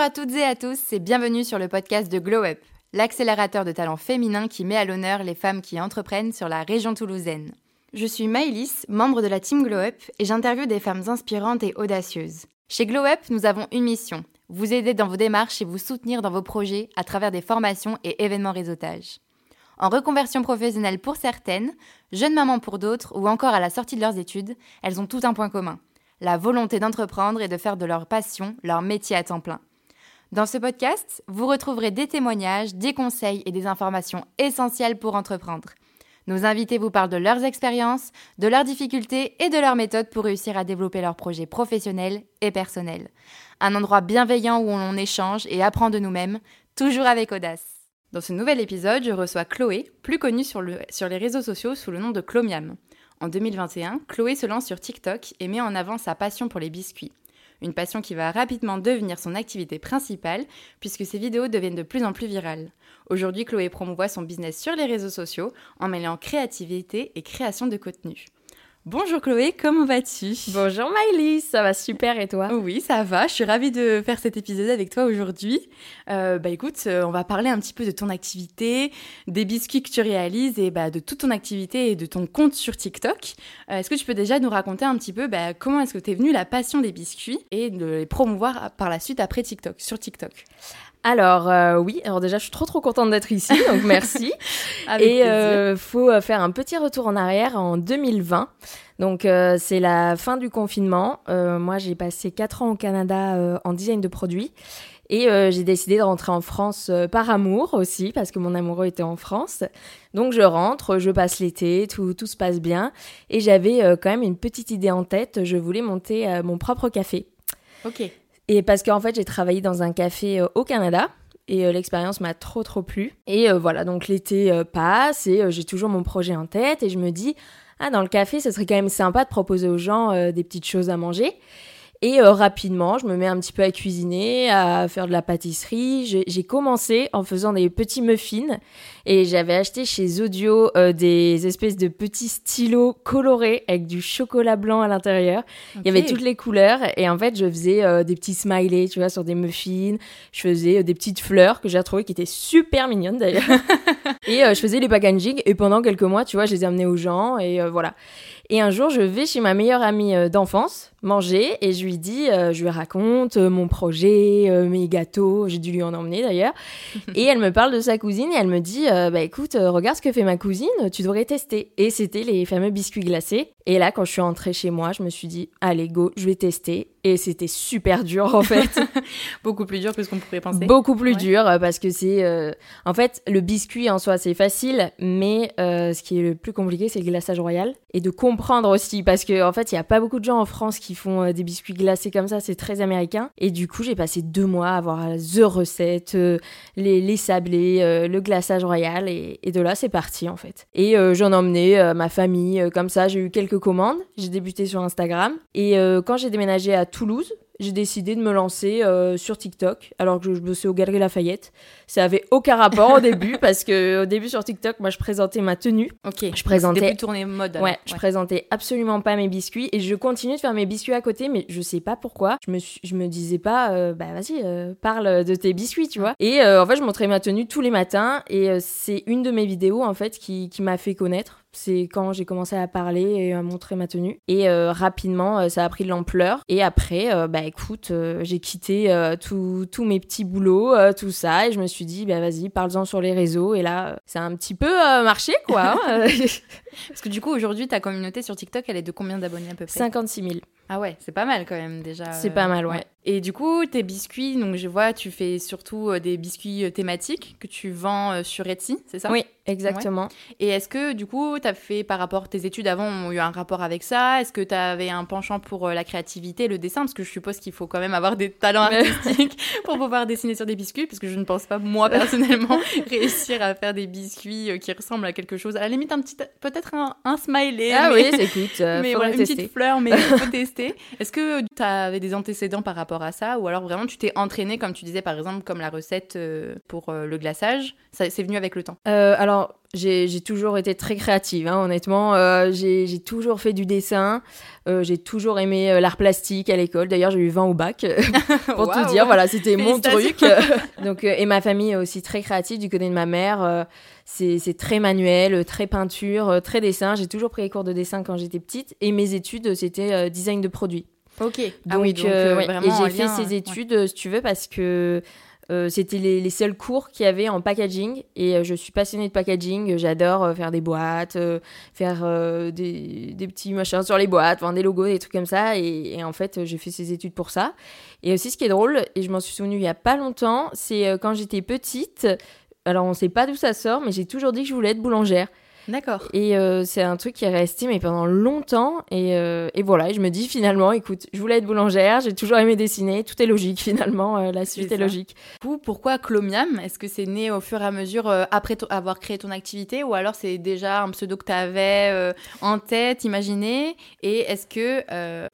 Bonjour à toutes et à tous et bienvenue sur le podcast de Glow Up, l'accélérateur de talents féminins qui met à l'honneur les femmes qui entreprennent sur la région toulousaine. Je suis Maëlys, membre de la team Glow Up et j'interviewe des femmes inspirantes et audacieuses. Chez Glow Up, nous avons une mission, vous aider dans vos démarches et vous soutenir dans vos projets à travers des formations et événements réseautage. En reconversion professionnelle pour certaines, jeunes mamans pour d'autres ou encore à la sortie de leurs études, elles ont tout un point commun la volonté d'entreprendre et de faire de leur passion leur métier à temps plein. Dans ce podcast, vous retrouverez des témoignages, des conseils et des informations essentielles pour entreprendre. Nos invités vous parlent de leurs expériences, de leurs difficultés et de leurs méthodes pour réussir à développer leurs projets professionnels et personnels. Un endroit bienveillant où on échange et apprend de nous-mêmes, toujours avec audace. Dans ce nouvel épisode, je reçois Chloé, plus connue sur, les réseaux sociaux sous le nom de Chlomiam. En 2021, Chloé se lance sur TikTok et met en avant sa passion pour les biscuits. Une passion qui va rapidement devenir son activité principale puisque ses vidéos deviennent de plus en plus virales. Aujourd'hui, Chloé promouvoit son business sur les réseaux sociaux en mêlant créativité et création de contenu. Bonjour Chloé, comment vas-tu? Bonjour Miley, ça va super et toi? Oui, ça va, je suis ravie de faire cet épisode avec toi aujourd'hui. Euh, bah écoute, euh, on va parler un petit peu de ton activité, des biscuits que tu réalises et bah, de toute ton activité et de ton compte sur TikTok. Euh, est-ce que tu peux déjà nous raconter un petit peu bah, comment est-ce que tu es venue la passion des biscuits et de les promouvoir par la suite après TikTok, sur TikTok? Alors euh, oui, alors déjà je suis trop trop contente d'être ici, donc merci. et euh, faut euh, faire un petit retour en arrière en 2020. Donc euh, c'est la fin du confinement. moi j'ai passé 4 ans au Canada en design de produits et j'ai décidé de rentrer en France par amour aussi parce que mon amoureux était en France. Donc je rentre, je passe l'été, tout, tout se passe bien et j'avais quand même une petite idée en tête. Je voulais monter mon propre café. Ok. Et parce qu'en fait, j'ai travaillé dans un café euh, au Canada et euh, l'expérience m'a trop trop plu. Et euh, voilà, donc l'été passe et j'ai toujours mon projet en tête et je me dis, ah, dans le café, ce serait quand même sympa de proposer aux gens des petites choses à manger. Et euh, rapidement, je me mets un petit peu à cuisiner, à faire de la pâtisserie. J'ai commencé en faisant des petits muffins et j'avais acheté chez Audio euh, des espèces de petits stylos colorés avec du chocolat blanc à l'intérieur. Il y avait toutes les couleurs et en fait, je faisais euh, des petits smileys, tu vois, sur des muffins. Je faisais des petites fleurs que j'ai trouvées qui étaient super mignonnes d'ailleurs. et je faisais les packaging et pendant quelques mois, tu vois, je les ai amenés aux gens et voilà. Et un jour, je vais chez ma meilleure amie euh, d'enfance manger et je lui dis, euh, je lui raconte euh, mon projet, mes gâteaux, j'ai dû lui en emmener d'ailleurs. et elle me parle de sa cousine et elle me dit, bah écoute, regarde ce que fait ma cousine, tu devrais tester. Et c'était les fameux biscuits glacés. Et là, quand je suis entrée chez moi, je me suis dit, allez, go, je vais tester. Et c'était super dur, en fait. Beaucoup plus dur que ce qu'on pourrait penser. Beaucoup plus dur, parce que c'est... En fait, le biscuit en soi, c'est facile, mais ce qui est le plus compliqué, c'est le glaçage royal. Et de comprendre aussi, parce qu'en en fait, il n'y a pas beaucoup de gens en France qui font des biscuits glacés comme ça, c'est très américain. Et du coup, j'ai passé deux mois à voir the recette, les, les sablés, le glaçage royal, et, de là, c'est parti, en fait. Et j'en ai emmené ma famille, comme ça, j'ai eu quelques commandes. J'ai débuté sur Instagram. Et euh, quand j'ai déménagé à Toulouse, j'ai décidé de me lancer euh, sur TikTok alors que je bossais au Galeries Lafayette. Ça avait aucun rapport au début parce que au début sur TikTok, moi je présentais ma tenue. Ok. Je présentais. plus tourné mode. Ouais, je présentais absolument pas mes biscuits et je continue de faire mes biscuits à côté, mais je sais pas pourquoi. Je me je me disais pas, euh, bah vas-y, euh, parle de tes biscuits, tu vois. Et en fait, je montrais ma tenue tous les matins et c'est une de mes vidéos en fait qui, qui m'a fait connaître c'est quand j'ai commencé à parler et à montrer ma tenue. Et euh, rapidement, euh, ça a pris de l'ampleur. Et après, euh, bah écoute, j'ai quitté tous mes petits boulots, tout ça, et je me suis dit, bah vas-y, parle-en sur les réseaux. Et là, ça a un petit peu marché, quoi. Hein. Parce que du coup, aujourd'hui, ta communauté sur TikTok, elle est de combien d'abonnés à peu près? 56 000. Ah ouais, c'est pas mal quand même déjà. C'est pas mal, ouais. Et du coup, tes biscuits, donc je vois, tu fais surtout des biscuits thématiques que tu vends sur Etsy, c'est ça? Oui, exactement. Et est-ce que du coup, tu as fait par rapport tes études avant ont eu un rapport avec ça? Est-ce que tu avais un penchant pour la créativité, le dessin? Parce que je suppose qu'il faut quand même avoir des talents artistiques pour pouvoir dessiner sur des biscuits, parce que je ne pense pas, moi personnellement, réussir à faire des biscuits qui ressemblent à quelque chose. À la limite, un petit, peut-être un, smiley. Ah oui, écoute, mais voilà, une petite fleur, mais il faut tester. Est-ce que tu avais des antécédents par rapport rapport à ça Ou alors vraiment tu t'es entraîné, comme tu disais par exemple, comme la recette euh, pour euh, le glaçage Ça c'est venu avec le temps euh, Alors j'ai toujours été très créative, hein, honnêtement. j'ai toujours fait du dessin. j'ai toujours aimé l'art plastique à l'école. D'ailleurs, j'ai eu 20 au bac, pour tout dire. Voilà, c'était mon truc. Donc, et ma famille est aussi très créative du côté de ma mère. c'est très manuel, très peinture, très dessin. J'ai toujours pris les cours de dessin quand j'étais petite. Et mes études, c'était design de produits. Ok. ah oui, donc euh, euh, et j'ai fait ces études, euh, si tu veux, parce que c'était les, seuls cours qu'il y avait en packaging et je suis passionnée de packaging. J'adore faire des boîtes, faire des, des, petits machins sur les boîtes, vendre des logos, des trucs comme ça. Et, en fait, j'ai fait ces études pour ça. Et aussi, ce qui est drôle, et je m'en suis souvenue il y a pas longtemps, c'est quand j'étais petite. Alors, on sait pas d'où ça sort, mais j'ai toujours dit que je voulais être boulangère. D'accord. Et euh, c'est un truc qui est resté mais pendant longtemps. Et, euh, et, voilà, je me dis finalement, écoute, je voulais être boulangère, j'ai toujours aimé dessiner, tout est logique finalement, euh, la suite est, logique. pourquoi Clomiam? Est-ce que c'est né au fur et à mesure après avoir créé ton activité ou alors c'est déjà un pseudo que tu avais en tête, imaginé? Et est-ce que,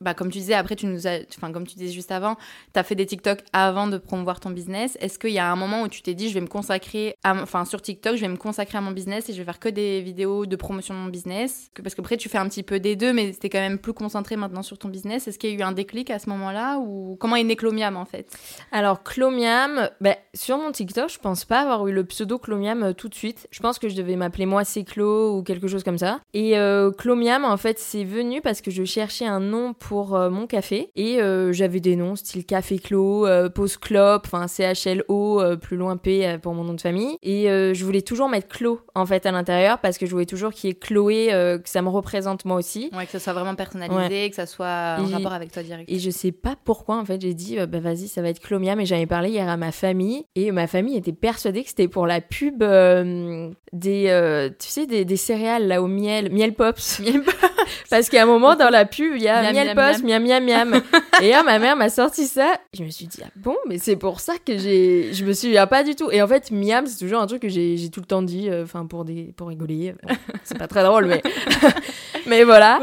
bah, comme tu disais, après tu nous as, enfin comme tu disais juste avant, tu as fait des TikTok avant de promouvoir ton business. Est-ce qu'il y a un moment où tu t'es dit, je vais me consacrer, enfin sur TikTok, je vais me consacrer à mon business et je vais faire que des vidéos? De promotion de mon business Parce qu'après, tu fais un petit peu des deux, mais c'était quand même plus concentré maintenant sur ton business. Est-ce qu'il y a eu un déclic à ce moment-là ou comment est né Clomiam en fait? Alors, Clomiam, ben, sur mon TikTok, je pense pas avoir eu le pseudo Clomiam euh, tout de suite. Je pense que je devais m'appeler moi c'est ou quelque chose comme ça. Et euh, Clomiam, en fait, c'est venu parce que je cherchais un nom pour euh, mon café et j'avais des noms style Café Clo, Pause Clop, enfin CHLO, plus loin P pour mon nom de famille. Et je voulais toujours mettre Clo en fait à l'intérieur parce que je voulais toujours qu'il y ait Chloé, euh, que ça me représente moi aussi. Ouais, que ça soit vraiment personnalisé, que ça soit en rapport avec toi direct. Et je sais pas pourquoi, en fait, j'ai dit, euh, bah vas-y, ça va être Clomia, mais j'avais parlé hier à ma famille, et ma famille était persuadée que c'était pour la pub euh, des, tu sais, des, des, céréales là au miel, miel pops. Miel pops. Parce qu'à un moment dans la pub, il y a miel pops, miam miam miam. et là, ma mère m'a sorti ça. Je me suis dit, ah bon, mais c'est pour ça que j'ai. Je me suis dit, ah, pas du tout. Et en fait, miam, c'est toujours un truc que j'ai tout le temps dit, enfin, pour, des... pour rigoler c'est pas très drôle, mais, mais voilà.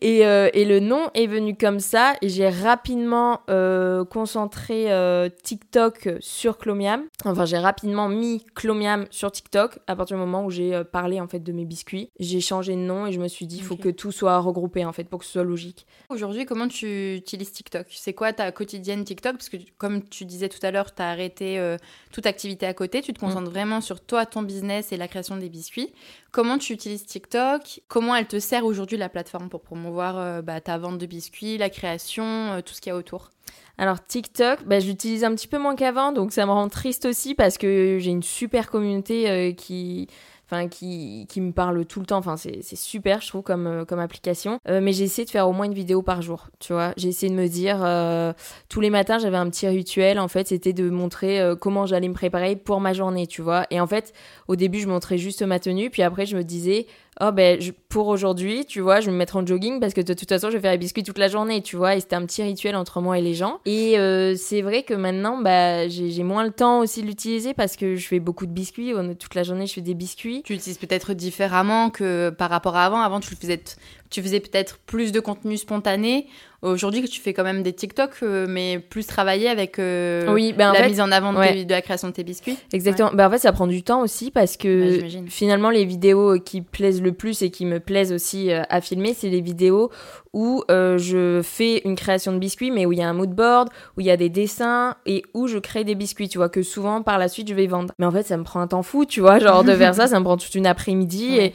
Et, euh, et, le nom est venu comme ça. Et j'ai rapidement euh, concentré euh, TikTok sur Clomiam. Enfin, j'ai rapidement mis Clomiam sur TikTok à partir du moment où j'ai parlé en fait de mes biscuits. J'ai changé de nom et je me suis dit, il faut que tout soit regroupé en fait pour que ce soit logique. Aujourd'hui, comment tu utilises TikTok? C'est quoi ta quotidienne TikTok? Parce que comme tu disais tout à l'heure, tu as arrêté toute activité à côté. Tu te mm. concentres vraiment sur toi, ton business et la création des biscuits. Comment tu utilises TikTok? Comment elle te sert aujourd'hui la plateforme pour promouvoir euh, bah, ta vente de biscuits, la création, euh, tout ce qu'il y a autour? Alors TikTok, bah, je l'utilise un petit peu moins qu'avant, donc ça me rend triste aussi parce que j'ai une super communauté euh, qui, enfin qui, qui me parle tout le temps. Enfin, c'est super, je trouve, comme, euh, comme application. Euh, mais j'ai essayé de faire au moins une vidéo par jour, tu vois. J'ai essayé de me dire, euh, tous les matins, j'avais un petit rituel, en fait, c'était de montrer comment j'allais me préparer pour ma journée, tu vois. Et en fait, au début, je montrais juste ma tenue, puis après, je me disais, oh ben pour aujourd'hui, tu vois, je vais me mettre en jogging parce que de toute façon, je vais faire les biscuits toute la journée, tu vois, et c'était un petit rituel entre moi et les gens. Et euh, c'est vrai que maintenant, bah, j'ai moins le temps aussi de l'utiliser parce que je fais beaucoup de biscuits, toute la journée, je fais des biscuits. Tu l'utilises peut-être différemment que par rapport à avant. Avant, tu le faisais tu faisais peut-être plus de contenu spontané. Aujourd'hui, tu fais quand même des TikTok, euh, mais plus travailler avec euh, oui, ben la mise en avant de, la création de tes biscuits. Exactement. Ben, en fait, ça prend du temps aussi parce que finalement, les vidéos qui plaisent le plus et qui me plaisent aussi euh, à filmer, c'est les vidéos où je fais une création de biscuits, mais où il y a un mood board, où il y a des dessins et où je crée des biscuits, tu vois, que souvent par la suite je vais vendre. Mais en fait, ça me prend un temps fou, tu vois, genre de faire ça, ça me prend toute une après-midi et,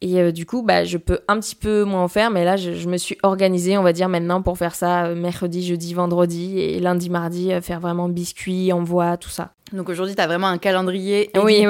et du coup, bah, je peux un petit peu moins en faire, mais là, je, me suis organisée, on va dire maintenant, pour faire ça euh, mercredi, jeudi, vendredi et lundi, mardi, euh, faire vraiment biscuits, envoi, tout ça. Donc aujourd'hui, tu as vraiment un calendrier oui,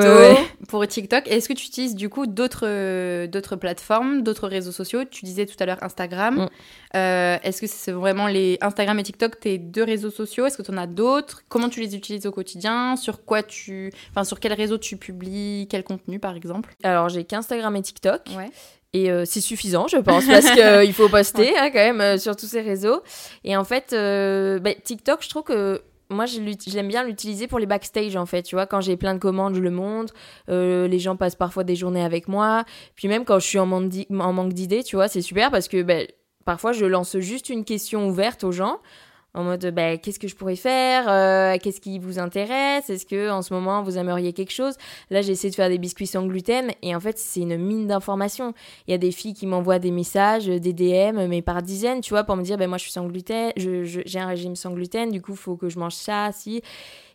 pour TikTok. Est-ce que tu utilises du coup euh, d'autres plateformes, d'autres réseaux sociaux? Tu disais tout à l'heure Instagram. Mm. Est-ce que c'est vraiment les Instagram et TikTok tes deux réseaux sociaux? Est-ce que tu en as d'autres? Comment tu les utilises au quotidien? Sur quoi tu enfin sur quel réseau tu publies? Quel contenu par exemple? Alors, j'ai qu'Instagram et TikTok. Ouais. Et euh, c'est suffisant, je pense, parce qu'il euh, faut poster hein, quand même euh, sur tous ces réseaux. Et en fait, bah, TikTok, je trouve que moi, j'aime bien l'utiliser pour les backstage, en fait. Tu vois, quand j'ai plein de commandes, je le montre. les gens passent parfois des journées avec moi. Puis même quand je suis en manque d'idées, tu vois, c'est super parce que bah, parfois, je lance juste une question ouverte aux gens en mode bah, qu'est-ce que je pourrais faire euh, Qu'est-ce qui vous intéresse? Est-ce que en ce moment vous aimeriez quelque chose? Là, j'ai essayé de faire des biscuits sans gluten et en fait, c'est une mine d'informations. Il y a des filles qui m'envoient des messages, des DM, mais par dizaines, tu vois, pour me dire ben moi je suis sans gluten, j'ai un régime sans gluten, du coup, faut que je mange ça, si.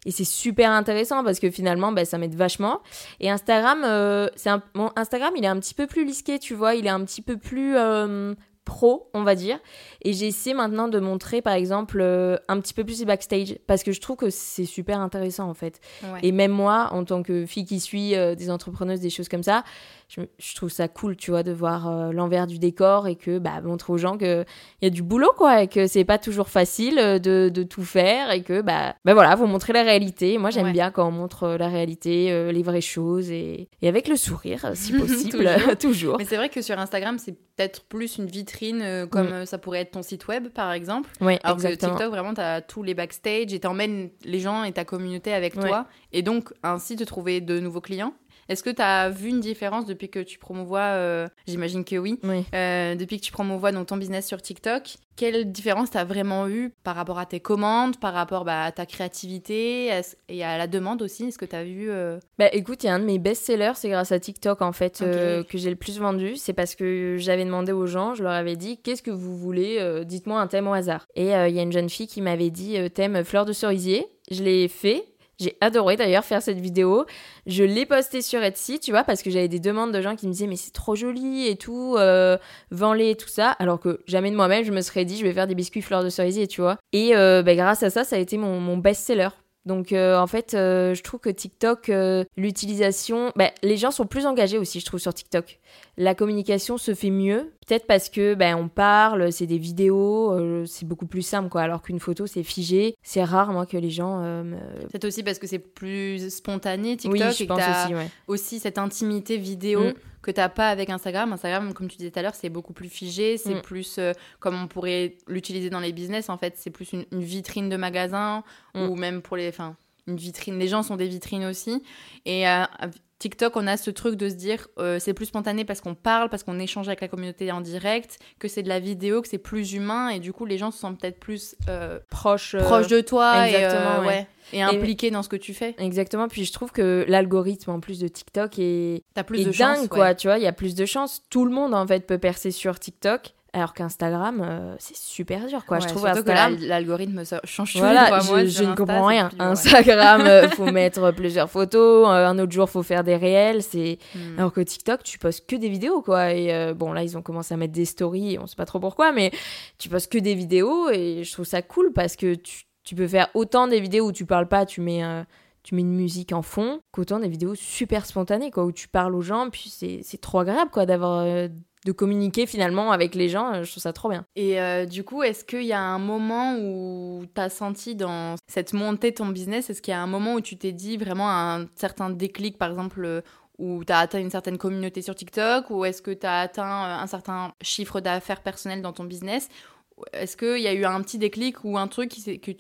Et c'est super intéressant parce que finalement, ben, ça m'aide vachement. Et Instagram, euh, c'est un... mon Instagram, il est un petit peu plus lisqué, tu vois, il est un petit peu plus euh, pro, on va dire. Et j'ai essayé maintenant de montrer, par exemple, euh, un petit peu plus les backstage, parce que je trouve que c'est super intéressant, en fait. Et même moi, en tant que fille qui suit euh, des entrepreneuses, des choses comme ça, je, trouve ça cool, tu vois, de voir euh, l'envers du décor et que, bah, montrer aux gens qu'il y a du boulot, quoi, et que c'est pas toujours facile de, de, tout faire, et que, bah, bah voilà, vous montrer la réalité. Moi, j'aime bien quand on montre la réalité, les vraies choses, et, et avec le sourire, si possible, toujours. Mais c'est vrai que sur Instagram, c'est peut-être plus une vitrine, comme mm. ça pourrait être ton site web, par exemple. Oui, Alors que TikTok, vraiment, tu as tous les backstage et t'emmènes les gens et ta communauté avec toi. Et donc, ainsi, te trouver de nouveaux clients. Est-ce que tu as vu une différence depuis que tu promouvois, euh, j'imagine que oui, euh, depuis que tu promouvois donc, ton business sur TikTok Quelle différence tu as vraiment eu par rapport à tes commandes, par rapport bah, à ta créativité? Et à la demande aussi Est-ce que tu as vu euh, Bah écoute, il y a un de mes best-sellers, c'est grâce à TikTok en fait que j'ai le plus vendu. C'est parce que j'avais demandé aux gens, je leur avais dit qu'est-ce que vous voulez Dites-moi un thème au hasard. Et il y a une jeune fille qui m'avait dit thème fleur de cerisier. Je l'ai fait j'ai adoré d'ailleurs faire cette vidéo. Je l'ai postée sur Etsy, tu vois, parce que j'avais des demandes de gens qui me disaient mais c'est trop joli et tout, euh, vends-les et tout ça. Alors que jamais de moi-même je me serais dit je vais faire des biscuits fleurs de cerisier, tu vois. Et euh, bah, grâce à ça, ça a été mon, best-seller. Donc euh, en fait, euh, je trouve que TikTok, l'utilisation, bah, les gens sont plus engagés aussi, je trouve, sur TikTok. La communication se fait mieux, peut-être parce que ben on parle, c'est des vidéos, c'est beaucoup plus simple quoi. Alors qu'une photo, c'est figé. C'est rare moi que les gens. C'est aussi parce que c'est plus spontané TikTok oui, je pense aussi, aussi cette intimité vidéo. Mm que t'as pas avec Instagram. Instagram, comme tu disais tout à l'heure, c'est beaucoup plus figé, c'est mm. plus euh, comme on pourrait l'utiliser dans les business. En fait, c'est plus une, vitrine de magasin mm. ou même pour les, enfin, une vitrine. Les gens sont des vitrines aussi. Et euh, TikTok, on a ce truc de se dire euh, c'est plus spontané parce qu'on parle, parce qu'on échange avec la communauté en direct, que c'est de la vidéo, que c'est plus humain et du coup les gens se sentent peut-être plus euh, proches euh, de toi exactement, et, ouais. et impliqués dans ce que tu fais. Exactement. Puis je trouve que l'algorithme en plus de TikTok est, As plus de dingue chance, quoi. Tu vois, il y a plus de chances. Tout le monde en fait peut percer sur TikTok. Alors qu'Instagram, euh, c'est super dur, quoi. je trouve Instagram... que l'algorithme change tout. Voilà, je, ne comprends rien. Instagram, euh, faut mettre plusieurs photos. Euh, un autre jour, faut faire des réels. C'est hmm. alors que TikTok, tu postes que des vidéos, quoi. Et bon, là, ils ont commencé à mettre des stories. On sait pas trop pourquoi, mais tu postes que des vidéos et je trouve ça cool parce que tu, tu peux faire autant des vidéos où tu parles pas, tu mets tu mets une musique en fond, qu'autant des vidéos super spontanées, quoi, où tu parles aux gens, puis c'est trop agréable, quoi, d'avoir de communiquer finalement avec les gens. Euh, je trouve ça trop bien. Et euh, du coup, est-ce qu'il y a un moment où tu as senti dans cette montée de ton business, est-ce qu'il y a un moment où tu t'es dit vraiment un certain déclic, par exemple, euh, où tu as atteint une certaine communauté sur TikTok, ou est-ce que tu as atteint un certain chiffre d'affaires personnel dans ton business est-ce qu'il y a eu un petit déclic ou un truc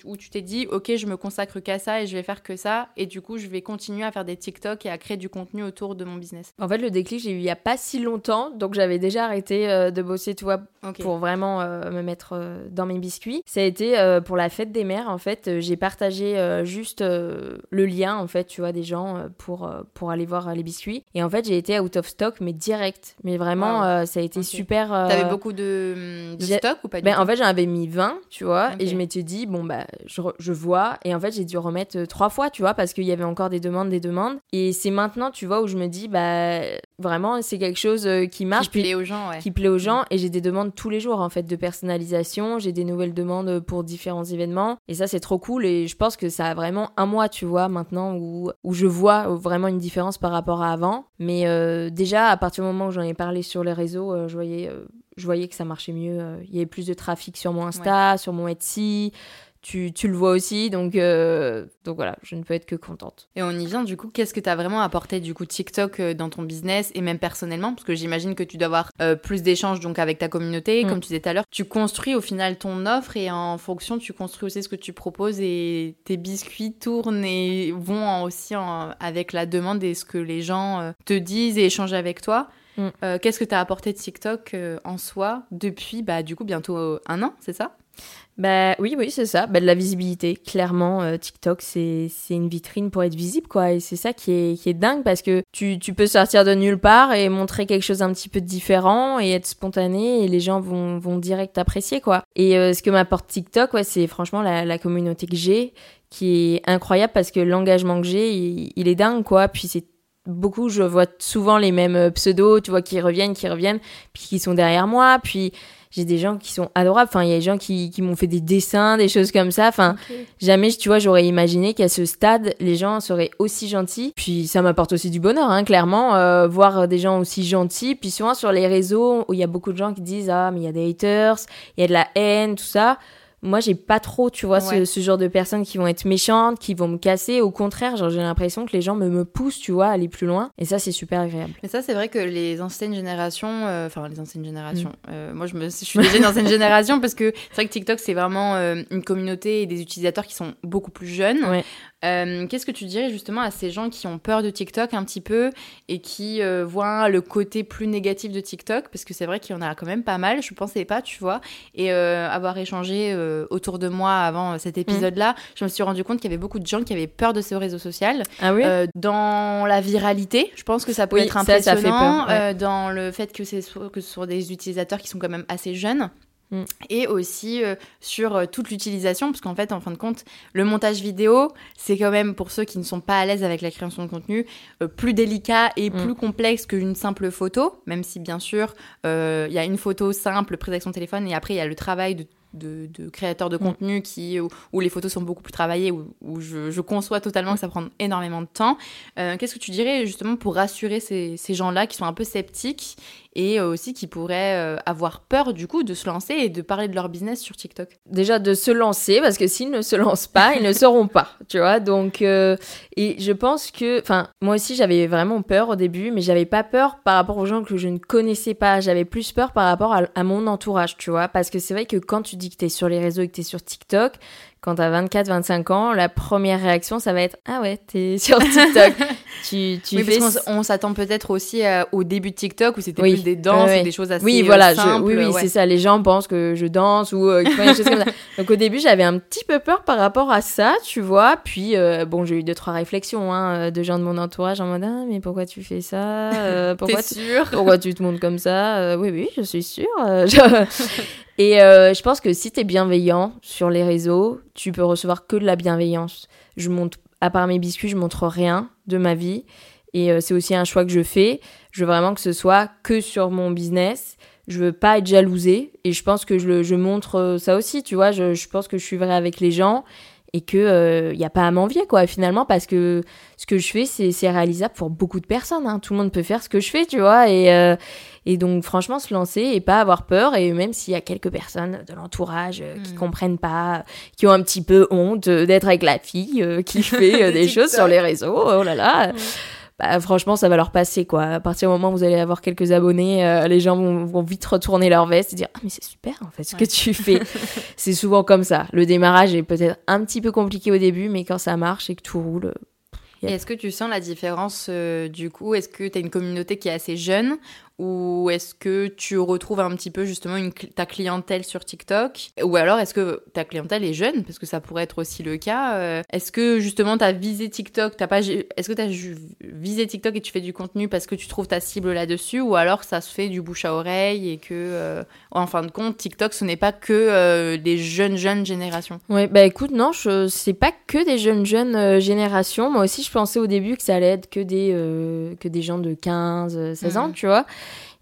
où tu t'es dit, ok, je me consacre qu'à ça et je vais faire que ça, et du coup, je vais continuer à faire des TikTok et à créer du contenu autour de mon business? En fait, le déclic, j'ai eu il n'y a pas si longtemps, donc j'avais déjà arrêté euh, de bosser, tu vois, pour vraiment euh, me mettre euh, dans mes biscuits. Ça a été pour la fête des mères, en fait, j'ai partagé juste le lien, en fait, tu vois, des gens pour, pour aller voir les biscuits. Et en fait, j'ai été out of stock, mais direct. Mais vraiment, ça a été super. T'avais beaucoup de, de stock ou pas du ben, En fait, j'en avais mis 20, tu vois, et je m'étais dit, bon, bah, je, je vois. Et en fait, j'ai dû remettre trois fois, tu vois, parce qu'il y avait encore des demandes, des demandes. Et c'est maintenant, tu vois, où je me dis, bah, vraiment, c'est quelque chose qui marche. Qui plaît aux gens, ouais. Qui plaît aux gens. Et j'ai des demandes tous les jours en fait de personnalisation. J'ai des nouvelles demandes pour différents événements et ça c'est trop cool et je pense que ça a vraiment un mois tu vois maintenant où, où je vois vraiment une différence par rapport à avant. Mais euh, déjà à partir du moment où j'en ai parlé sur les réseaux, euh, je voyais euh, je voyais que ça marchait mieux. Il y avait plus de trafic sur mon Insta, sur mon Etsy tu, tu, le vois aussi, donc, euh, donc voilà, je ne peux être que contente. Et on y vient, du coup, qu'est-ce que tu as vraiment apporté du coup TikTok euh, dans ton business et même personnellement? Parce que j'imagine que tu dois avoir euh, plus d'échanges donc avec ta communauté, mm. comme tu disais tout à l'heure. Tu construis au final ton offre et en fonction, tu construis aussi ce que tu proposes et tes biscuits tournent et vont aussi avec la demande et ce que les gens te disent et échangent avec toi. Mm. qu'est-ce que tu as apporté de TikTok en soi depuis, bah, du coup, bientôt un an, c'est ça? Bah oui, oui, c'est ça. Bah, de la visibilité. Clairement, euh, TikTok, c'est une vitrine pour être visible, quoi. Et c'est ça qui est, qui est dingue parce que tu, tu peux sortir de nulle part et montrer quelque chose un petit peu différent et être spontané et les gens vont, vont direct apprécier, quoi. Et euh, ce que m'apporte TikTok, ouais, c'est franchement la, la communauté que j'ai qui est incroyable parce que l'engagement que j'ai, il, il est dingue, quoi. Puis c'est beaucoup, je vois souvent les mêmes euh, pseudos, tu vois, qui reviennent, qui reviennent, puis qui sont derrière moi, puis j'ai des gens qui sont adorables. Enfin, il y a des gens qui, qui m'ont fait des dessins, des choses comme ça. Enfin, jamais, tu vois, j'aurais imaginé qu'à ce stade, les gens seraient aussi gentils. Puis ça m'apporte aussi du bonheur, hein, clairement, euh, voir des gens aussi gentils. Puis souvent sur les réseaux, où il y a beaucoup de gens qui disent ah mais il y a des haters, il y a de la haine, tout ça moi j'ai pas trop tu vois ce, ce, genre de personnes qui vont être méchantes qui vont me casser. Au contraire genre j'ai l'impression que les gens me, me poussent tu vois à aller plus loin. Et ça c'est super agréable. Mais ça c'est vrai que les anciennes générations euh, enfin les anciennes générations mm. euh, moi je me je suis déjà une ancienne génération parce que c'est vrai que TikTok c'est vraiment euh, une communauté et des utilisateurs qui sont beaucoup plus jeunes. Ouais. Euh, Qu'est-ce que tu dirais justement à ces gens qui ont peur de TikTok un petit peu et qui euh, voient le côté plus négatif de TikTok? Parce que c'est vrai qu'il y en a quand même pas mal, je pensais pas, tu vois. Et euh, avoir échangé autour de moi avant cet mm. épisode-là, je me suis rendu compte qu'il y avait beaucoup de gens qui avaient peur de ce réseau social. Ah oui? Dans la viralité, je pense que ça peut oui, être impressionnant. Ça, ça fait peur, ouais. dans le fait que, que ce sont des utilisateurs qui sont quand même assez jeunes. Mm. Et aussi euh, sur euh, toute l'utilisation, parce qu'en fait, en fin de compte, le montage vidéo, c'est quand même pour ceux qui ne sont pas à l'aise avec la création de contenu, euh, plus délicat et mm. plus complexe qu'une simple photo, même si bien sûr, il y a une photo simple prise avec son téléphone et après il y a le travail de de, de, créateurs de mm. contenu qui, où, où, les photos sont beaucoup plus travaillées, où, où je, je, conçois totalement que ça prend énormément de temps. Euh, Qu'est-ce que tu dirais justement pour rassurer ces, ces gens-là qui sont un peu sceptiques et aussi qui pourraient euh, avoir peur du coup de se lancer et de parler de leur business sur TikTok Déjà de se lancer parce que s'ils ne se lancent pas, ils ne sauront pas, tu vois. Donc euh, et je pense que, enfin moi aussi j'avais vraiment peur au début, mais j'avais pas peur par rapport aux gens que je ne connaissais pas. J'avais plus peur par rapport à, à mon entourage, tu vois, parce que c'est vrai que quand tu dis que tu es sur les réseaux et que tu es sur TikTok, quand tu as 24-25 ans, la première réaction, ça va être Ah ouais, t'es sur TikTok. tu, tu oui, fais... parce on s'attend peut-être aussi à, au début de TikTok où c'était oui. plus des danses ouais, ou des choses assez Oui, voilà, simples, je, oui, oui ouais. c'est ça. Les gens pensent que je danse ou euh, des choses comme ça. Donc au début, j'avais un petit peu peur par rapport à ça, tu vois. Puis, euh, bon, j'ai eu deux, trois réflexions hein, de gens de mon entourage en mode Ah, mais pourquoi tu fais ça euh, pourquoi, tu... sûr pourquoi tu te montres comme ça Oui, oui, je suis sûre. Et euh, je pense que si tu es bienveillant sur les réseaux, tu peux recevoir que de la bienveillance. Je montre, à part mes biscuits, je montre rien de ma vie. Et euh, c'est aussi un choix que je fais. Je veux vraiment que ce soit que sur mon business. Je veux pas être jalousée. Et je pense que je, montre euh, ça aussi, tu vois. Je, pense que je suis vraie avec les gens et que il euh, y a pas à m'envier quoi finalement parce que ce que je fais c'est réalisable pour beaucoup de personnes hein. tout le monde peut faire ce que je fais tu vois et et donc franchement se lancer et pas avoir peur et même s'il y a quelques personnes de l'entourage euh, qui mmh. comprennent pas qui ont un petit peu honte d'être avec la fille euh, qui fait des choses sur les réseaux oh là là mmh. Bah, franchement, ça va leur passer, quoi. À partir du moment où vous allez avoir quelques abonnés, euh, les gens vont, vont, vite retourner leur veste et dire Ah, mais c'est super, en fait, ce ouais. que tu fais. c'est souvent comme ça. Le démarrage est peut-être un petit peu compliqué au début, mais quand ça marche et que tout roule. Est-ce que tu sens la différence euh, du coup? Est-ce que tu as une communauté qui est assez jeune ou est-ce que tu retrouves un petit peu justement une, ta clientèle sur TikTok? Ou alors est-ce que ta clientèle est jeune? Parce que ça pourrait être aussi le cas. Euh, est-ce que justement tu as visé TikTok? Pas, Est-ce que tu as visé TikTok et tu fais du contenu parce que tu trouves ta cible là-dessus? Ou alors ça se fait du bouche à oreille et que, euh, en fin de compte, TikTok ce n'est pas que euh, des jeunes, jeunes générations? Ouais, bah écoute, non, je... c'est pas que des jeunes, jeunes euh, générations. Moi aussi, je pensais au début que ça allait être que des, que des gens de 15, 16 mmh. ans, tu vois.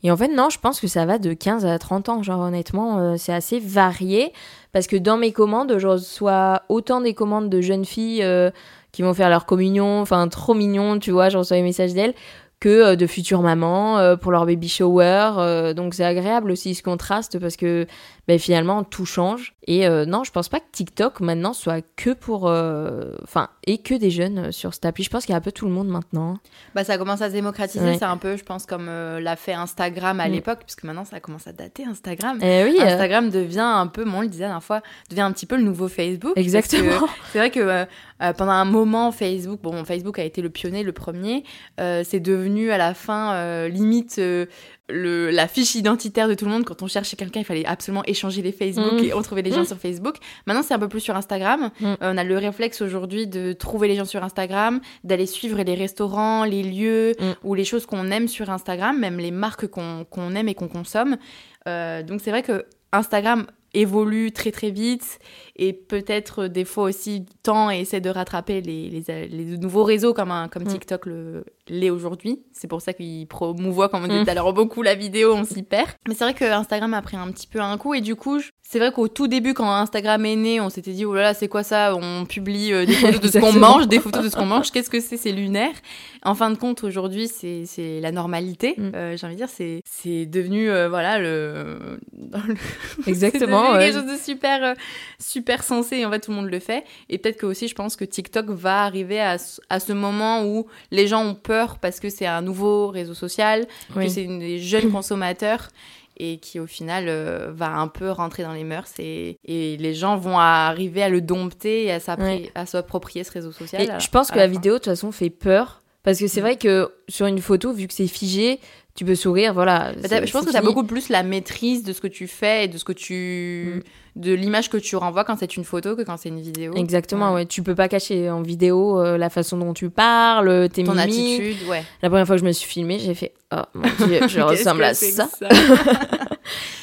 Et en fait, non, je pense que ça va de 15 à 30 ans. Genre, honnêtement, euh, c'est assez varié. Parce que dans mes commandes, je reçois autant des commandes de jeunes filles euh, qui vont faire leur communion, enfin, trop mignon, tu vois, je reçois des messages d'elles, que euh, de futures mamans euh, pour leur baby shower. euh, donc, c'est agréable aussi ce contraste parce que ben, finalement, tout change. Et euh, non, je pense pas que TikTok maintenant soit que pour. euh, Enfin, et que des jeunes sur cette appli. Je pense qu'il y a un peu tout le monde maintenant. Bah, ça commence à se démocratiser. Ouais. C'est un peu, je pense, comme euh, l'a fait Instagram à mm. l'époque, puisque maintenant ça commence à dater Instagram. Eh oui, Instagram euh... devient un peu, moi on le disait la dernière fois, devient un petit peu le nouveau Facebook. Exactement. C'est vrai que euh, pendant un moment, Facebook, bon, Facebook a été le pionnier, le premier. euh, c'est devenu à la fin euh, limite euh, le, la fiche identitaire de tout le monde. Quand on cherchait quelqu'un, il fallait absolument échanger les Facebook Mm. et on trouvait les gens sur Facebook. Maintenant, c'est un peu plus sur Instagram. Mm. Euh, on a le réflexe aujourd'hui de trouver les gens sur Instagram, d'aller suivre les restaurants, les lieux Mm. ou les choses qu'on aime sur Instagram, même les marques qu'on qu'on aime et qu'on consomme. Euh, donc c'est vrai que Instagram évolue très très vite et peut-être euh, des fois aussi tend et essaie de rattraper les, les, les nouveaux réseaux comme, un, comme Mm. TikTok le- l'est aujourd'hui. C'est pour ça qu'il promouvoit, comme on disait Mm. tout à l'heure, beaucoup la vidéo, on s'y perd. Mais c'est vrai que Instagram a pris un petit peu un coup et du coup, je- c'est vrai qu'au tout début, quand Instagram est né, on s'était dit, oh là là, c'est quoi ça? On publie euh, des photos de ce qu'on mange, des photos de ce qu'on mange, qu'est-ce que c'est? C'est lunaire. En fin de compte, aujourd'hui, c'est c'est la normalité. Mm. Euh, J'ai envie de dire, c'est c'est devenu, euh, voilà, le... Exactement. c'est devenu ouais. quelque chose de super, super sensé. Et en fait, tout le monde le fait. Et peut-être que aussi, je pense que TikTok va arriver à, ce- à ce moment où les gens ont peur parce que c'est un nouveau réseau social, que c'est des jeunes consommateurs et qui au final euh, va un peu rentrer dans les mœurs et, et les gens vont arriver à le dompter et à Ouais. s'approprier ce réseau social. Et à- je pense que la vidéo, de toute façon, fait peur. Parce que c'est Mm. vrai que sur une photo, vu que c'est figé, tu peux sourire, voilà. Bah, je pense que tu as beaucoup plus la maîtrise de ce que tu fais et de ce que tu de l'image que tu renvoies quand c'est une photo que quand c'est une vidéo. Exactement, Ouais. ouais. Tu peux pas cacher en vidéo euh, la façon dont tu parles, tes Ton mimiques. attitude, ouais. La première fois que je me suis filmée, j'ai fait Oh mon dieu, je ressemble à ça.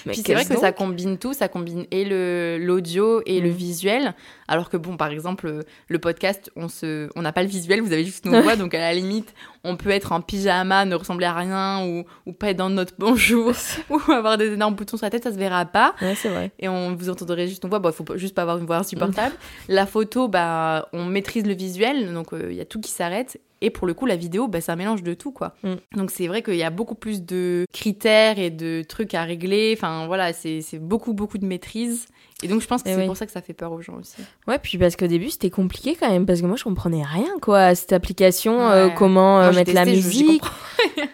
Mais Puis c'est vrai que ça combine tout, ça combine et le l'audio et le Mm. visuel. Alors que bon, par exemple, euh, le podcast, on se, on n'a pas le visuel, vous avez juste nos voix, donc à la limite, on peut être en pyjama, ne ressembler à rien ou, ou pas être dans notre bonjour ou avoir des énormes boutons sur la tête, ça se verra pas. Ouais, c'est vrai. et on vous entendrait juste nos voix. Bon, il faut juste pas avoir une voix insupportable. la photo, bah, on maîtrise le visuel, donc il y a tout qui s'arrête. Et pour le coup, la vidéo, bah, c'est un mélange de tout, quoi. Mm. Donc c'est vrai qu'il y a beaucoup plus de critères et de trucs à régler. Enfin voilà, c'est beaucoup, beaucoup de maîtrise. Et donc je pense que c'est oui. pour ça que ça fait peur aux gens aussi. Ouais, puis parce qu'au début, c'était compliqué quand même, parce que moi, je comprenais rien, quoi, à cette application, euh, comment euh, mettre la je- musique.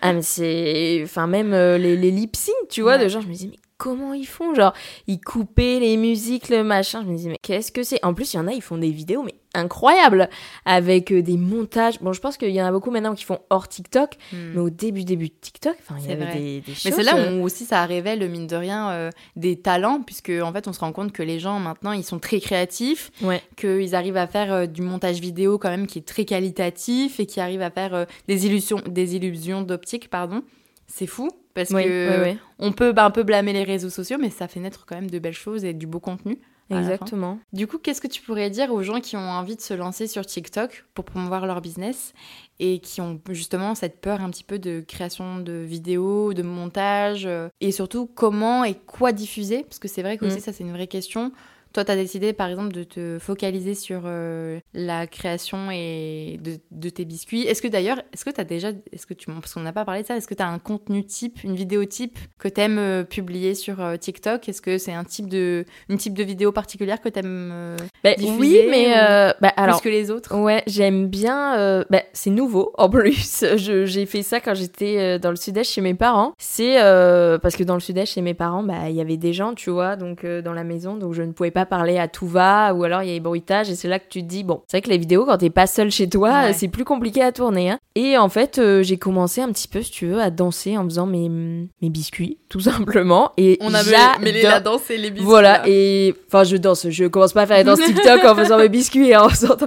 ah, mais c'est. Enfin, même euh, les, les lip sync, tu vois, Ouais. de genre, je me disais, mais comment ils font Genre, ils coupaient les musiques, le machin. Je me disais, mais qu'est-ce que c'est? En plus, il y en a, ils font des vidéos, mais incroyables, avec euh, des montages. Bon, je pense qu'il y en a beaucoup maintenant qui font hors TikTok, Mm. mais au début, début de TikTok, enfin, il y avait vrai. des, des choses. Mais c'est là euh, où aussi ça révèle, mine de rien, euh, des talents, puisque en fait on se rend compte que les gens maintenant ils sont très créatifs, Ouais. qu'ils arrivent à faire euh, du montage vidéo quand même qui est très qualitatif et qui arrivent à faire euh, des illusions, des illusions d'optique, pardon. C'est fou parce Oui, que on peut bah, un peu blâmer les réseaux sociaux, mais ça fait naître quand même de belles choses et du beau contenu. Exactement. Du coup, qu'est-ce que tu pourrais dire aux gens qui ont envie de se lancer sur TikTok pour promouvoir leur business et qui ont justement cette peur un petit peu de création de vidéos, de montage euh, et surtout comment et quoi diffuser? Parce que c'est vrai que aussi Mm. ça c'est une vraie question. Toi, tu as décidé par exemple de te focaliser sur euh, la création et de, de tes biscuits. Est-ce que d'ailleurs, est-ce que tu as déjà, est-ce que tu, parce qu'on n'a pas parlé de ça, est-ce que tu as un contenu type, une vidéo type que tu aimes publier sur euh, TikTok? Est-ce que c'est un type de, une type de vidéo particulière que tu aimes Bah, diffuser oui, mais ou- euh, bah, alors. plus que les autres? Ouais, j'aime bien. euh, bah, c'est nouveau en plus. J'ai fait ça quand j'étais euh, dans le sud-est chez mes parents. C'est euh, parce que dans le sud-est chez mes parents, bah il y avait des gens, tu vois, donc euh, dans la maison, donc je ne pouvais pas parler à tout va ou alors il y avait bruitage et c'est là que tu te dis bon, c'est vrai que les vidéos quand t'es pas seul chez toi, Ouais. c'est plus compliqué à tourner. Hein. Et en fait, euh, j'ai commencé un petit peu, si tu veux, à danser en faisant mes mes biscuits, tout simplement. Et On avait j'adore- mêlé la danse et les biscuits. voilà, là. et enfin, je danse. Je commence pas à faire les danses TikTok en faisant mes biscuits et en sortant.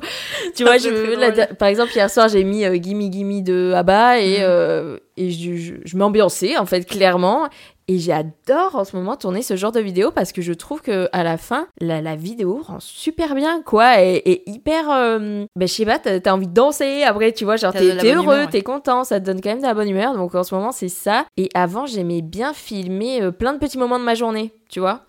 Tu vois, je, la- par exemple, hier soir, j'ai mis euh, Gimme Gimme de Abba et, Mhm. euh, et je, je, je m'ambiançais, en fait, clairement. Et j'adore en ce moment tourner ce genre de vidéo parce que je trouve que à la fin, la, la vidéo rend super bien, quoi, et, et hyper. euh, ben, je sais pas, t'as envie de danser après, tu vois, genre t'es heureux, ouais. t'es content, ça te donne quand même de la bonne humeur. Donc en ce moment, c'est ça. Et avant, j'aimais bien filmer euh, plein de petits moments de ma journée, tu vois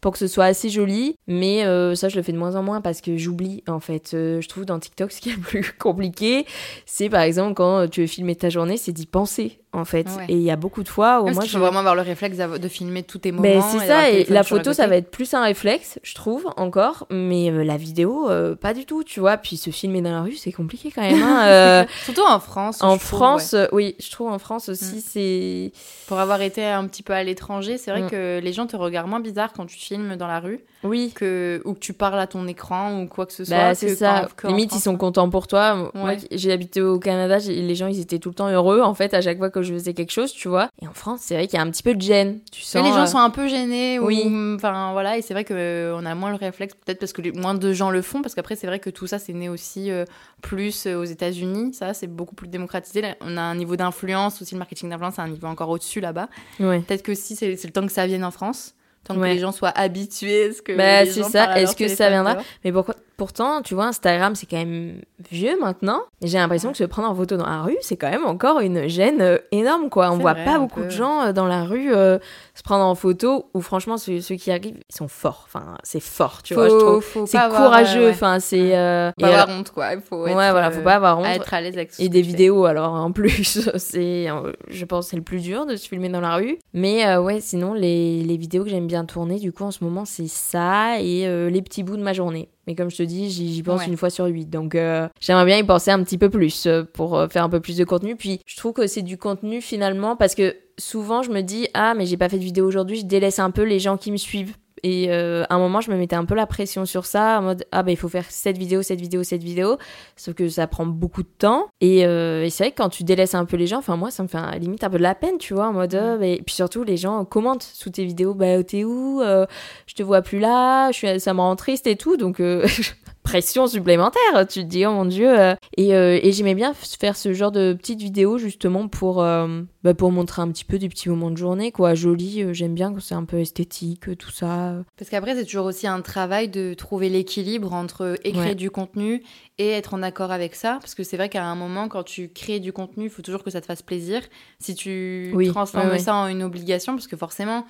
pour que ce soit assez joli, mais euh, ça je le fais de moins en moins parce que j'oublie en fait. Euh, je trouve dans TikTok ce qui est le plus compliqué, c'est par exemple quand tu veux filmer ta journée, c'est d'y penser en fait. Ouais. Et il y a beaucoup de fois où Parce moi je faut vraiment avoir le réflexe de filmer tous tes moments. ben, c'est ça, et la photo, ça va être plus un réflexe, je trouve, encore, mais euh, la vidéo, euh, pas du tout, tu vois. Puis se filmer dans la rue, c'est compliqué quand même. hein, euh, Surtout en France. en trouve, France, oui, je trouve en France aussi, Mm. c'est. Pour avoir été un petit peu à l'étranger, c'est vrai Mm. que les gens te regardent moins bizarre quand tu filmes dans la rue Oui. que, ou que tu parles à ton écran ou quoi que ce soit. Bah, c'est ça. quand- Limite, ils sont contents pour toi. Moi, Ouais. j'ai habité au Canada, les gens, ils étaient tout le temps heureux. En fait, à chaque fois que que je faisais quelque chose, tu vois. Et en France, c'est vrai qu'il y a un petit peu de gêne. Tu sens. les gens euh, sont un peu gênés. oui. ou- Enfin voilà, et c'est vrai qu'on a moins le réflexe, peut-être parce que les- moins de gens le font, parce qu'après c'est vrai que tout ça c'est né aussi euh, plus euh, aux États-Unis. Ça c'est beaucoup plus démocratisé. Là, on a un niveau d'influence aussi, le marketing d'influence c'est un niveau encore au-dessus là-bas. Ouais. Peut-être que si c'est le temps que ça vienne en France, tant que les gens soient habitués, à ce que Bah, c'est ça. Est-ce que ça viendra. Mais pourquoi Pourtant, tu vois, Instagram, c'est quand même vieux maintenant. J'ai l'impression que se prendre en photo dans la rue, c'est quand même encore une gêne euh, énorme, quoi. On voit vrai, pas beaucoup peu. de gens euh, dans la rue euh, se prendre en photo, ou franchement, ceux, ceux qui arrivent, ils sont forts. Enfin, c'est fort, tu vois, je trouve. C'est courageux, euh, ouais. enfin, c'est... euh, Faut pas avoir alors- honte quoi. Il faut ouais, être, voilà, faut pas avoir honte. à être à l'aise avec Et des vidéos alors en plus, c'est, je pense, c'est le plus dur de se filmer dans la rue. Mais ouais, sinon les, les vidéos que j'aime bien tourner, du coup en ce moment c'est ça et les petits bouts de ma journée. Mais comme je te dis, j'y, pense Ouais. une fois sur huit, donc euh, j'aimerais bien y penser un petit peu plus euh, pour euh, faire un peu plus de contenu. Puis je trouve que c'est du contenu finalement parce que souvent je me dis ah mais j'ai pas fait de vidéo aujourd'hui, je délaisse un peu les gens qui me suivent. Et euh, à un moment, je me mettais un peu la pression sur ça, en mode ah bah il faut faire cette vidéo, cette vidéo, cette vidéo. Sauf que ça prend beaucoup de temps. Et, euh, et c'est vrai que quand tu délaisses un peu les gens, enfin moi ça me fait un- limite un peu de la peine, tu vois, en mode. euh, et puis surtout, les gens commentent sous tes vidéos, bah t'es où Euh, Je te vois plus là, je suis, ça me rend triste et tout. Donc euh, pression supplémentaire, tu te dis oh mon dieu. euh. Et, euh, et j'aimais bien faire ce genre de petites vidéos justement pour, euh, bah, pour montrer un petit peu des petits moments de journée, quoi. Joli, j'aime bien quand c'est un peu esthétique, tout ça. Parce qu'après, c'est toujours aussi un travail de trouver l'équilibre entre écrire Ouais. du contenu et être en accord avec ça. Parce que c'est vrai qu'à un moment, quand tu crées du contenu, il faut toujours que ça te fasse plaisir. Si tu Oui, transformes ouais, ouais. ça en une obligation, parce que forcément,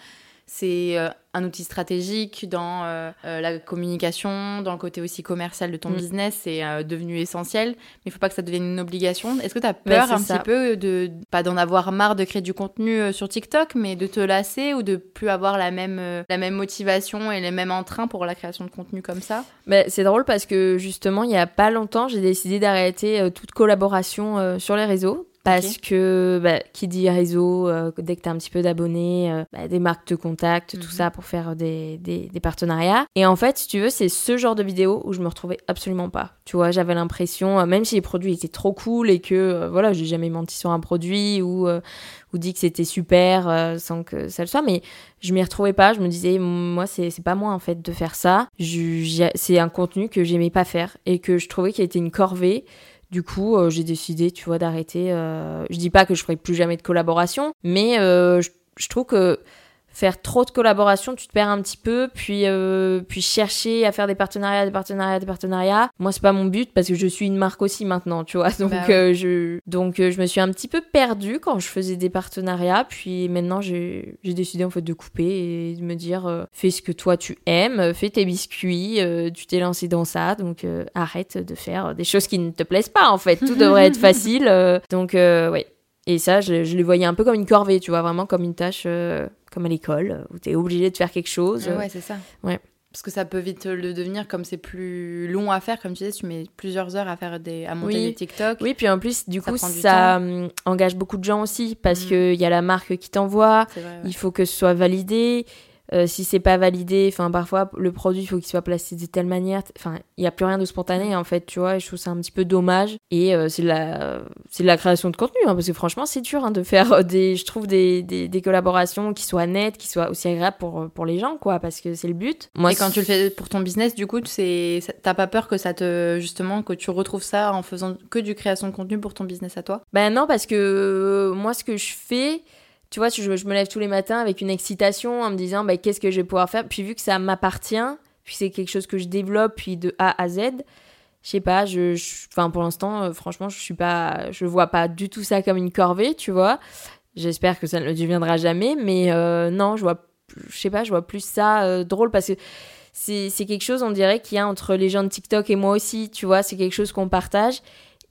c'est euh, un outil stratégique dans euh, euh, la communication, dans le côté aussi commercial de ton Mm. business, c'est euh, devenu essentiel. Mais il faut pas que ça devienne une obligation. Est-ce que tu as Ouais, peur un ça. petit peu de pas d'en avoir marre de créer du contenu sur TikTok, mais de te lasser ou de plus avoir la même euh, la même motivation et les mêmes entrain pour la création de contenu comme ça? Mais c'est drôle parce que justement, il y a pas longtemps, j'ai décidé d'arrêter toute collaboration sur les réseaux. Parce que bah, qui dit réseau, euh, dès que tu as un petit peu d'abonnés, euh, bah, des marques te contactent, tout Mhm. ça pour faire des, des, des partenariats. Et en fait, si tu veux, c'est ce genre de vidéo où je me retrouvais absolument pas. Tu vois, j'avais l'impression, euh, même si les produits étaient trop cool et que, euh, voilà, j'ai jamais menti sur un produit ou, euh, ou dit que c'était super euh, sans que ça le soit, mais je m'y retrouvais pas. Je me disais, moi, c'est pas moi en fait de faire ça. C'est un contenu que j'aimais pas faire et que je trouvais qu'il était une corvée. Du coup, euh, j'ai décidé, tu vois, d'arrêter. euh, Je dis pas que je ferai plus jamais de collaboration, mais euh, je, je trouve que faire trop de collaborations, tu te perds un petit peu, puis euh, puis chercher à faire des partenariats, des partenariats, des partenariats. Moi, c'est pas mon but parce que je suis une marque aussi maintenant, tu vois. Donc Bah ouais. euh, je donc euh, je me suis un petit peu perdue quand je faisais des partenariats, puis maintenant j'ai j'ai décidé en fait de couper et de me dire euh, fais ce que toi tu aimes, fais tes biscuits, euh, tu t'es lancé dans ça, donc euh, arrête de faire des choses qui ne te plaisent pas en fait. Tout devrait être facile. euh, donc euh, ouais. Et ça, je, je le voyais un peu comme une corvée, tu vois, vraiment comme une tâche, euh, comme à l'école, où t'es obligé de faire quelque chose. Ouais, c'est ça. Ouais. Parce que ça peut vite le devenir comme c'est plus long à faire, comme tu disais, tu mets plusieurs heures à faire des, à monter Oui. des TikTok. Oui, puis en plus, du Ça coup, du ça hum, engage beaucoup de gens aussi, parce Mm. qu'il y a la marque qui t'envoie, ouais. il faut que ce soit validé. Euh, si c'est pas validé, enfin parfois le produit il faut qu'il soit placé de telle manière, enfin il y a plus rien de spontané en fait, tu vois, et je trouve ça un petit peu dommage. Et euh, c'est de la c'est de la création de contenu, hein, parce que franchement c'est dur hein, de faire euh, des, je trouve des, des, des collaborations qui soient nettes, qui soient aussi agréables pour pour les gens quoi, parce que c'est le but. Moi et quand tu le fais pour ton business, du coup, c'est, t'as pas peur que ça te, justement, que tu retrouves ça en faisant que du création de contenu pour ton business à toi? Ben non, parce que euh, moi, ce que je fais, tu vois, je, je me lève tous les matins avec une excitation en me disant, ben, qu'est-ce que je vais pouvoir faire? Puis vu que ça m'appartient, puis c'est quelque chose que je développe, puis de A à Z, je sais pas, je, enfin, pour l'instant, euh, franchement, je suis pas, je vois pas du tout ça comme une corvée, tu vois. J'espère que ça ne le deviendra jamais, mais euh, non, je vois, je sais pas, je vois plus ça euh, drôle parce que c'est quelque chose, on dirait, qu'il y a entre les gens de TikTok et moi aussi, tu vois, c'est quelque chose qu'on partage.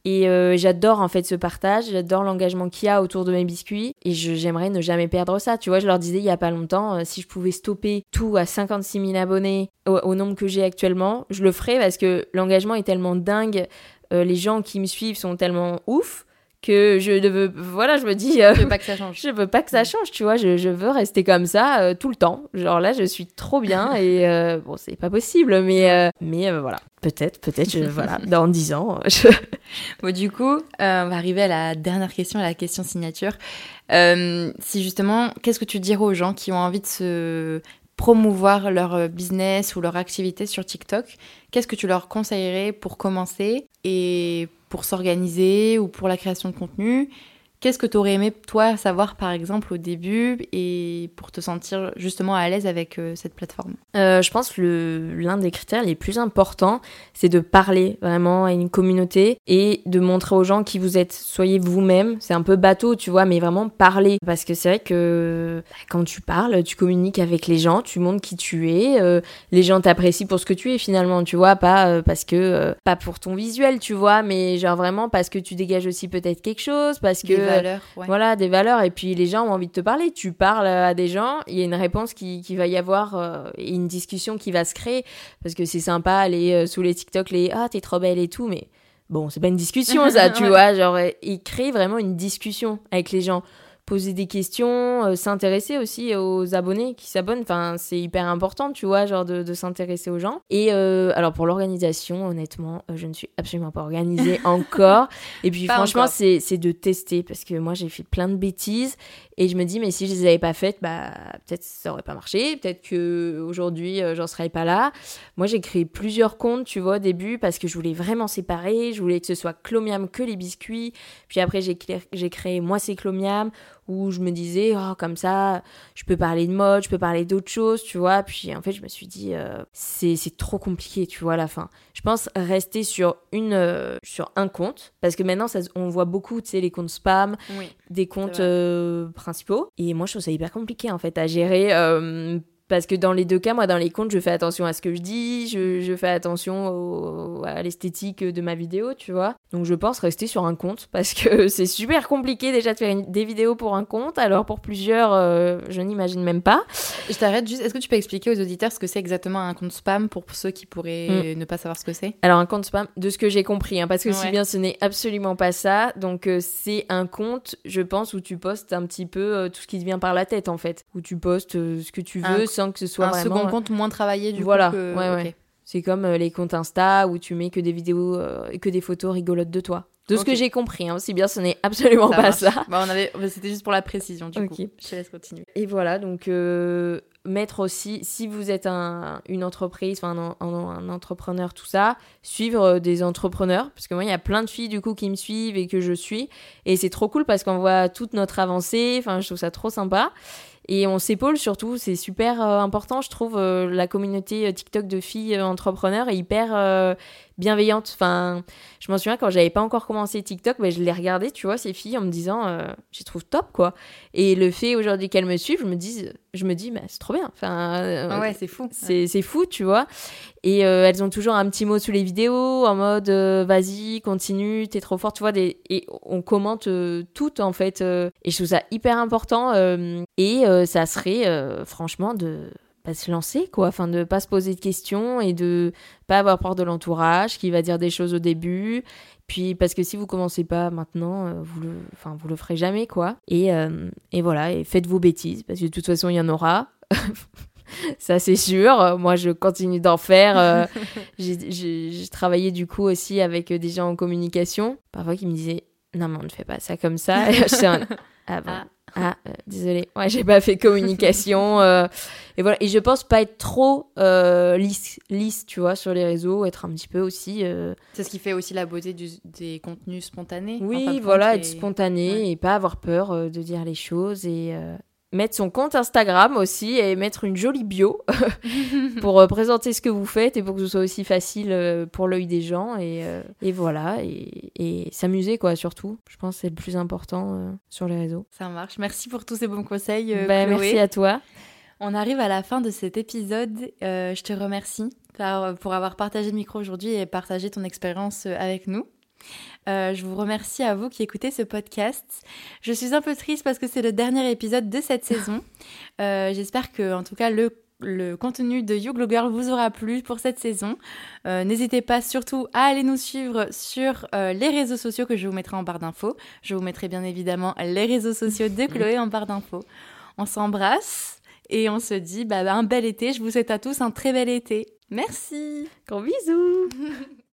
Et euh, j'adore en fait ce partage, j'adore l'engagement qu'il y a autour de mes biscuits. Et j'aimerais ne jamais perdre ça. Tu vois, je leur disais il y a pas longtemps, euh, si je pouvais stopper tout à 56 000 abonnés au, au nombre que j'ai actuellement, je le ferais parce que l'engagement est tellement dingue, euh, les gens qui me suivent sont tellement ouf que je ne veux voilà je me dis je veux pas que ça change. je veux pas que ça change tu vois je, je veux rester comme ça tout le temps. Genre là je suis trop bien et bon c'est pas possible mais mais voilà. Peut-être peut-être voilà dans 10 ans je... bon du coup on va arriver à la dernière question à la question signature. Si justement qu'est-ce que tu dirais aux gens qui ont envie de se promouvoir leur euh, business ou leur activité sur TikTok, qu'est-ce que tu leur conseillerais pour commencer et pour s'organiser ou pour la création de contenu Qu'est-ce que tu aurais aimé, toi, savoir par exemple au début et pour te sentir justement à l'aise avec euh, cette plateforme? Euh, Je pense que l'un des critères les plus importants, c'est de parler vraiment à une communauté et de montrer aux gens qui vous êtes. Soyez vous-même. C'est un peu bateau, tu vois, mais vraiment parler. Parce que c'est vrai que bah, quand tu parles, tu communiques avec les gens, tu montres qui tu es. Euh, les gens t'apprécient pour ce que tu es finalement, tu vois, pas parce que. pas pour ton visuel, tu vois, mais genre vraiment parce que tu dégages aussi peut-être quelque chose, parce que valeurs. Voilà, des valeurs. Et puis les gens ont envie de te parler. Tu parles à des gens, il y a une réponse qui, qui va y avoir, euh, une discussion qui va se créer. Parce que c'est sympa, aller euh, sous les TikTok, les Ah, t'es trop belle et tout, mais bon, c'est pas une discussion ça, tu vois. Genre, il crée vraiment une discussion avec les gens poser des questions, euh, s'intéresser aussi aux abonnés qui s'abonnent. Enfin, c'est hyper important, tu vois, genre de, s'intéresser aux gens. Et euh, alors pour l'organisation, honnêtement, euh, je ne suis absolument pas organisée encore. Et puis franchement, c'est de tester parce que moi j'ai fait plein de bêtises et je me dis, mais si je les avais pas faites, bah, peut-être ça aurait pas marché, peut-être que aujourd'hui j'en serais pas là. Moi, j'ai créé plusieurs comptes, tu vois, au début, parce que je voulais vraiment séparer, je voulais que ce soit Clomiam que les biscuits. Puis après, j'ai créé Moi, c'est Clomiam où je me disais, oh, comme ça, je peux parler de mode, je peux parler d'autres choses, tu vois. Puis en fait, je me suis dit, euh, c'est trop compliqué, tu vois, à la fin. Je pense rester sur, une, euh, sur un compte, parce que maintenant, ça, on voit beaucoup, tu sais, les comptes spam, des comptes euh, principaux. Et moi, je trouve ça hyper compliqué, en fait, à gérer parce que dans les deux cas, moi, dans les comptes, je fais attention à ce que je dis, je, fais attention à l'esthétique de ma vidéo, tu vois. Donc je pense rester sur un compte parce que c'est super compliqué déjà de faire des vidéos pour un compte, alors pour plusieurs, euh, je n'imagine même pas. Je t'arrête juste, est-ce que tu peux expliquer aux auditeurs ce que c'est exactement un compte spam pour ceux qui pourraient mm. ne pas savoir ce que c'est? Alors un compte spam, de ce que j'ai compris, hein, parce que si bien ce n'est absolument pas ça, donc euh, c'est un compte, je pense, où tu postes un petit peu euh, tout ce qui te vient par la tête en fait, où tu postes ce que tu veux que ce soit un second euh, compte moins travaillé du voilà. coup. Que... Ouais, ouais. C'est comme euh, les comptes Insta où tu mets que des vidéos et euh, que des photos rigolotes de toi. De ce que j'ai compris, hein, aussi bien ce n'est absolument pas ça. Bah, on avait, c'était juste pour la précision du coup. Je te laisse continuer. Et voilà, donc mettre aussi, si vous êtes un, une entreprise, enfin un, un, entrepreneur, tout ça, suivre des entrepreneurs, parce que moi il y a plein de filles du coup qui me suivent et que je suis, et c'est trop cool parce qu'on voit toute notre avancée. Enfin, je trouve ça trop sympa. Et on s'épaule surtout, c'est super euh, important, je trouve, euh, la communauté euh, TikTok de filles entrepreneurs est hyper bienveillante. Enfin, je m'en souviens quand j'avais pas encore commencé TikTok, mais je les regardais, tu vois, ces filles, en me disant, je trouve top, quoi. Et le fait aujourd'hui qu'elles me suivent, je me dis, je me dis, mais c'est trop bien. Enfin, ah ouais, c'est fou. C'est fou, tu vois. Et elles ont toujours un petit mot sous les vidéos, en mode, vas-y, continue, t'es trop forte, tu vois. Des... Et on commente toutes, en fait. et je trouve ça hyper important. et euh, ça serait euh, franchement de se lancer quoi. Enfin de pas se poser de questions et de pas avoir peur de l'entourage qui va dire des choses au début. Puis parce que si vous commencez pas maintenant euh, vous le enfin vous le ferez jamais quoi. Et, et voilà. Et faites vos bêtises parce que de toute façon il y en aura. Ça c'est sûr. Moi je continue d'en faire j'ai travaillé du coup aussi avec des gens en communication. Parfois qui me disaient non mais on ne fait pas ça comme ça ah bon ah. Ah, euh, désolé. Ouais, j'ai pas fait communication. Euh, et voilà. Et je pense pas être trop euh, lisse, lisse, tu vois, sur les réseaux, être un petit peu aussi. C'est ce qui fait aussi la beauté des contenus spontanés. Oui, voilà, être spontané et pas avoir peur de dire les choses et mettre son compte Instagram aussi et mettre une jolie bio pour euh, présenter ce que vous faites et pour que ce soit aussi facile euh, pour l'œil des gens et, euh, et voilà. Et, et s'amuser quoi surtout. Je pense que c'est le plus important sur les réseaux. Ça marche. Merci pour tous ces bons conseils ben, merci à toi. On arrive à la fin de cet épisode. Je te remercie pour avoir partagé le micro aujourd'hui et partagé ton expérience avec nous euh, je vous remercie à vous qui écoutez ce podcast. Je suis un peu triste parce que c'est le dernier épisode de cette saison. Euh, j'espère que, en tout cas, le le contenu de You Glow Girl vous aura plu pour cette saison. Euh, n'hésitez pas surtout à aller nous suivre sur euh, les réseaux sociaux que je vous mettrai en barre d'infos. Je vous mettrai bien évidemment les réseaux sociaux de Chloé en barre d'infos. On s'embrasse et on se dit bah, un bel été. Je vous souhaite à tous un très bel été. Merci. Gros bisous.